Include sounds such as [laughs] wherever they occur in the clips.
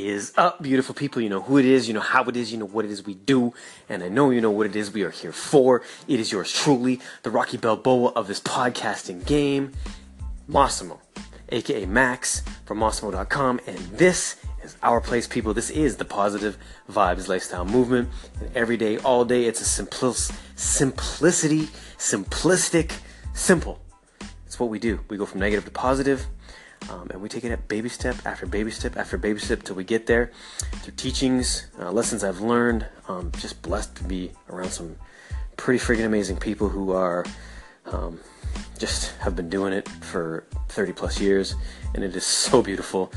Is up, beautiful people? You know who it is, you know how it is, you know what it is we do, and I know you know what it is we are here for. It is yours truly, the Rocky Balboa of this podcasting game, Massimo, aka Max from Massimo.com, and this is our place, people. This is the positive vibes lifestyle movement, and every day, all day, it's a simplicity, simplistic, simple. It's what we do. We go from negative to positive um, and we take it at baby step after baby step after baby step till we get there through teachings, uh, lessons I've learned. Um, just blessed to be around some pretty freaking amazing people who are um, just have been doing it for 30 plus years, and it is [laughs] so beautiful.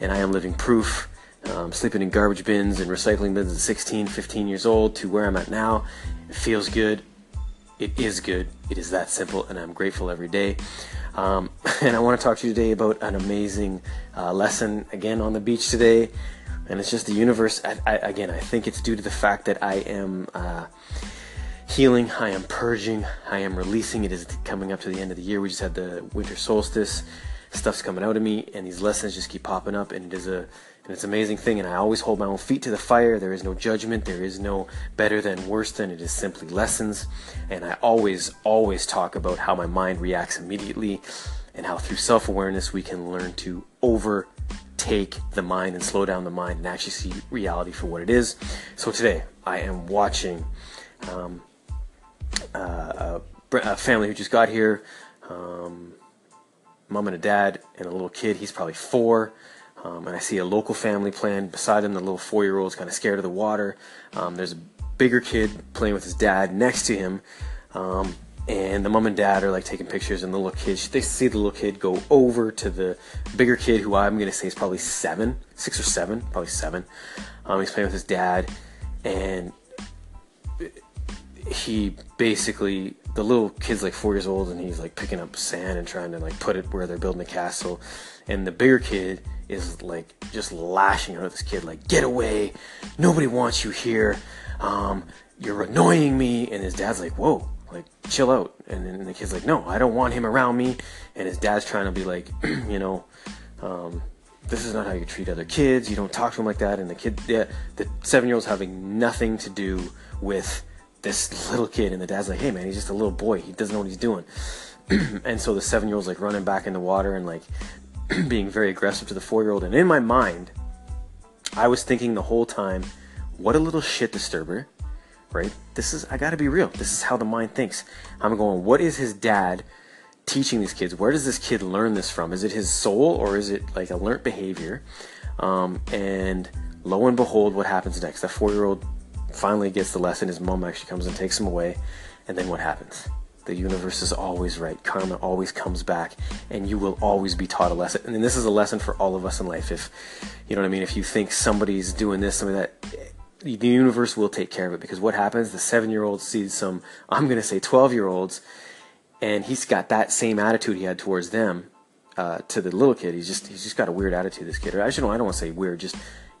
And I am living proof. Um, sleeping in garbage bins and recycling bins at 16, 15 years old to where I'm at now. It feels good. It is good. It is that simple, and I'm grateful every day. Um, [laughs] and I want to talk to you today about an amazing uh, lesson again on the beach today. And it's just the universe. I, I, again, I think it's due to the fact that I am uh, healing, I am purging, I am releasing. It is coming up to the end of the year. We just had the winter solstice. Stuff's coming out of me, and these lessons just keep popping up. And it is a and it's an amazing thing, and I always hold my own feet to the fire. There is no judgment, there is no better than, worse than. It is simply lessons. And I always, always talk about how my mind reacts immediately and how through self awareness we can learn to overtake the mind and slow down the mind and actually see reality for what it is. So today, I am watching um, uh, a, family who just got here. Um, mom and a dad and a little kid. He's probably four. Um, and I see a local family playing beside him. The little four year old is kind of scared of the water. Um, there's a bigger kid playing with his dad next to him. Um, and the mom and dad are like taking pictures, and the little kid, they see the little kid go over to the bigger kid, who I'm going to say is probably seven, six or seven, probably seven. Um, he's playing with his dad, and he basically the little kid's like four years old and he's like picking up sand and trying to like put it where they're building a castle and the bigger kid is like just lashing out at this kid, like, get away, nobody wants you here, um, you're annoying me. And his dad's like, whoa, like, chill out. And then the kid's like, no, I don't want him around me. And his dad's trying to be like, [clears throat] you know, um, this is not how you treat other kids. You don't talk to them like that. And the kid, the, the seven year old's having nothing to do with this little kid. And the dad's like, hey man, he's just a little boy. He doesn't know what he's doing. [clears throat] and so the seven year old's like running back in the water and like [clears throat] being very aggressive to the four year old. And in my mind, I was thinking the whole time, what a little shit disturber, right? This is, I gotta be real. This is how the mind thinks. I'm going, what is his dad teaching these kids? Where does this kid learn this from? Is it his soul or is it like a learned behavior? Um, and lo and behold, what happens next? That four year old finally gets the lesson. His mom actually comes and takes him away. And then what happens? the universe is always right. Karma always comes back, and you will always be taught a lesson. And this is a lesson for all of us in life. If you know what I mean, if you think somebody's doing this, something that the universe will take care of it. Because what happens? The seven-year-old sees some, I'm going to say, twelve-year-olds, and he's got that same attitude he had towards them uh, to the little kid. He's just he's just got a weird attitude. This kid, or actually, no, I don't want to say weird. Just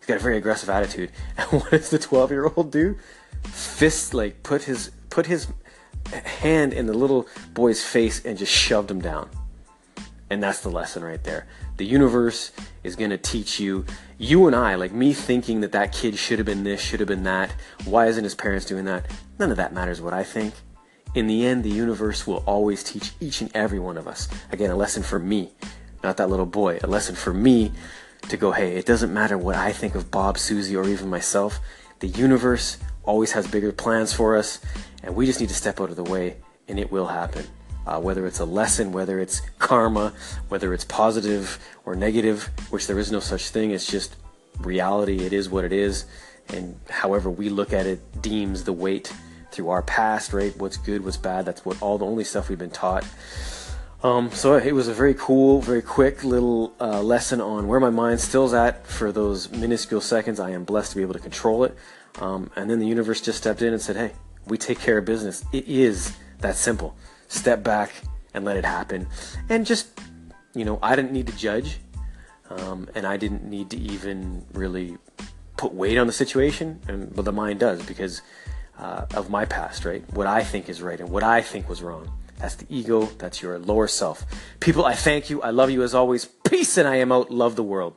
got a very aggressive attitude. [laughs] And what does the twelve-year-old do? Fist like put his put his hand in the little boy's face and just shoved him down. And that's the lesson right there. The universe is going to teach you, you and I, like me thinking that that kid should have been this, should have been that. Why isn't his parents doing that? None of that matters what I think. In the end, the universe will always teach each and every one of us. Again, a lesson for me, not that little boy. A lesson for me to go, hey, it doesn't matter what I think of Bob, Susie, or even myself. The universe always has bigger plans for us, and we just need to step out of the way, and it will happen. Uh, whether it's a lesson, whether it's karma, whether it's positive or negative, which there is no such thing. It's just reality. It is what it is, and however we look at it deems the weight through our past, right? What's good, what's bad. That's what all the only stuff we've been taught. Um, so it was a very cool, very quick little uh, lesson on where my mind still's at for those minuscule seconds. I am blessed to be able to control it. Um, and then the universe just stepped in and said, hey, we take care of business. It is that simple. Step back and let it happen. And just, you know, I didn't need to judge. Um, and I didn't need to even really put weight on the situation. And, but the mind does because uh, of my past, right? What I think is right and what I think was wrong. That's the ego. That's your lower self. People, I thank you. I love you as always. Peace, and I am out. Love the world.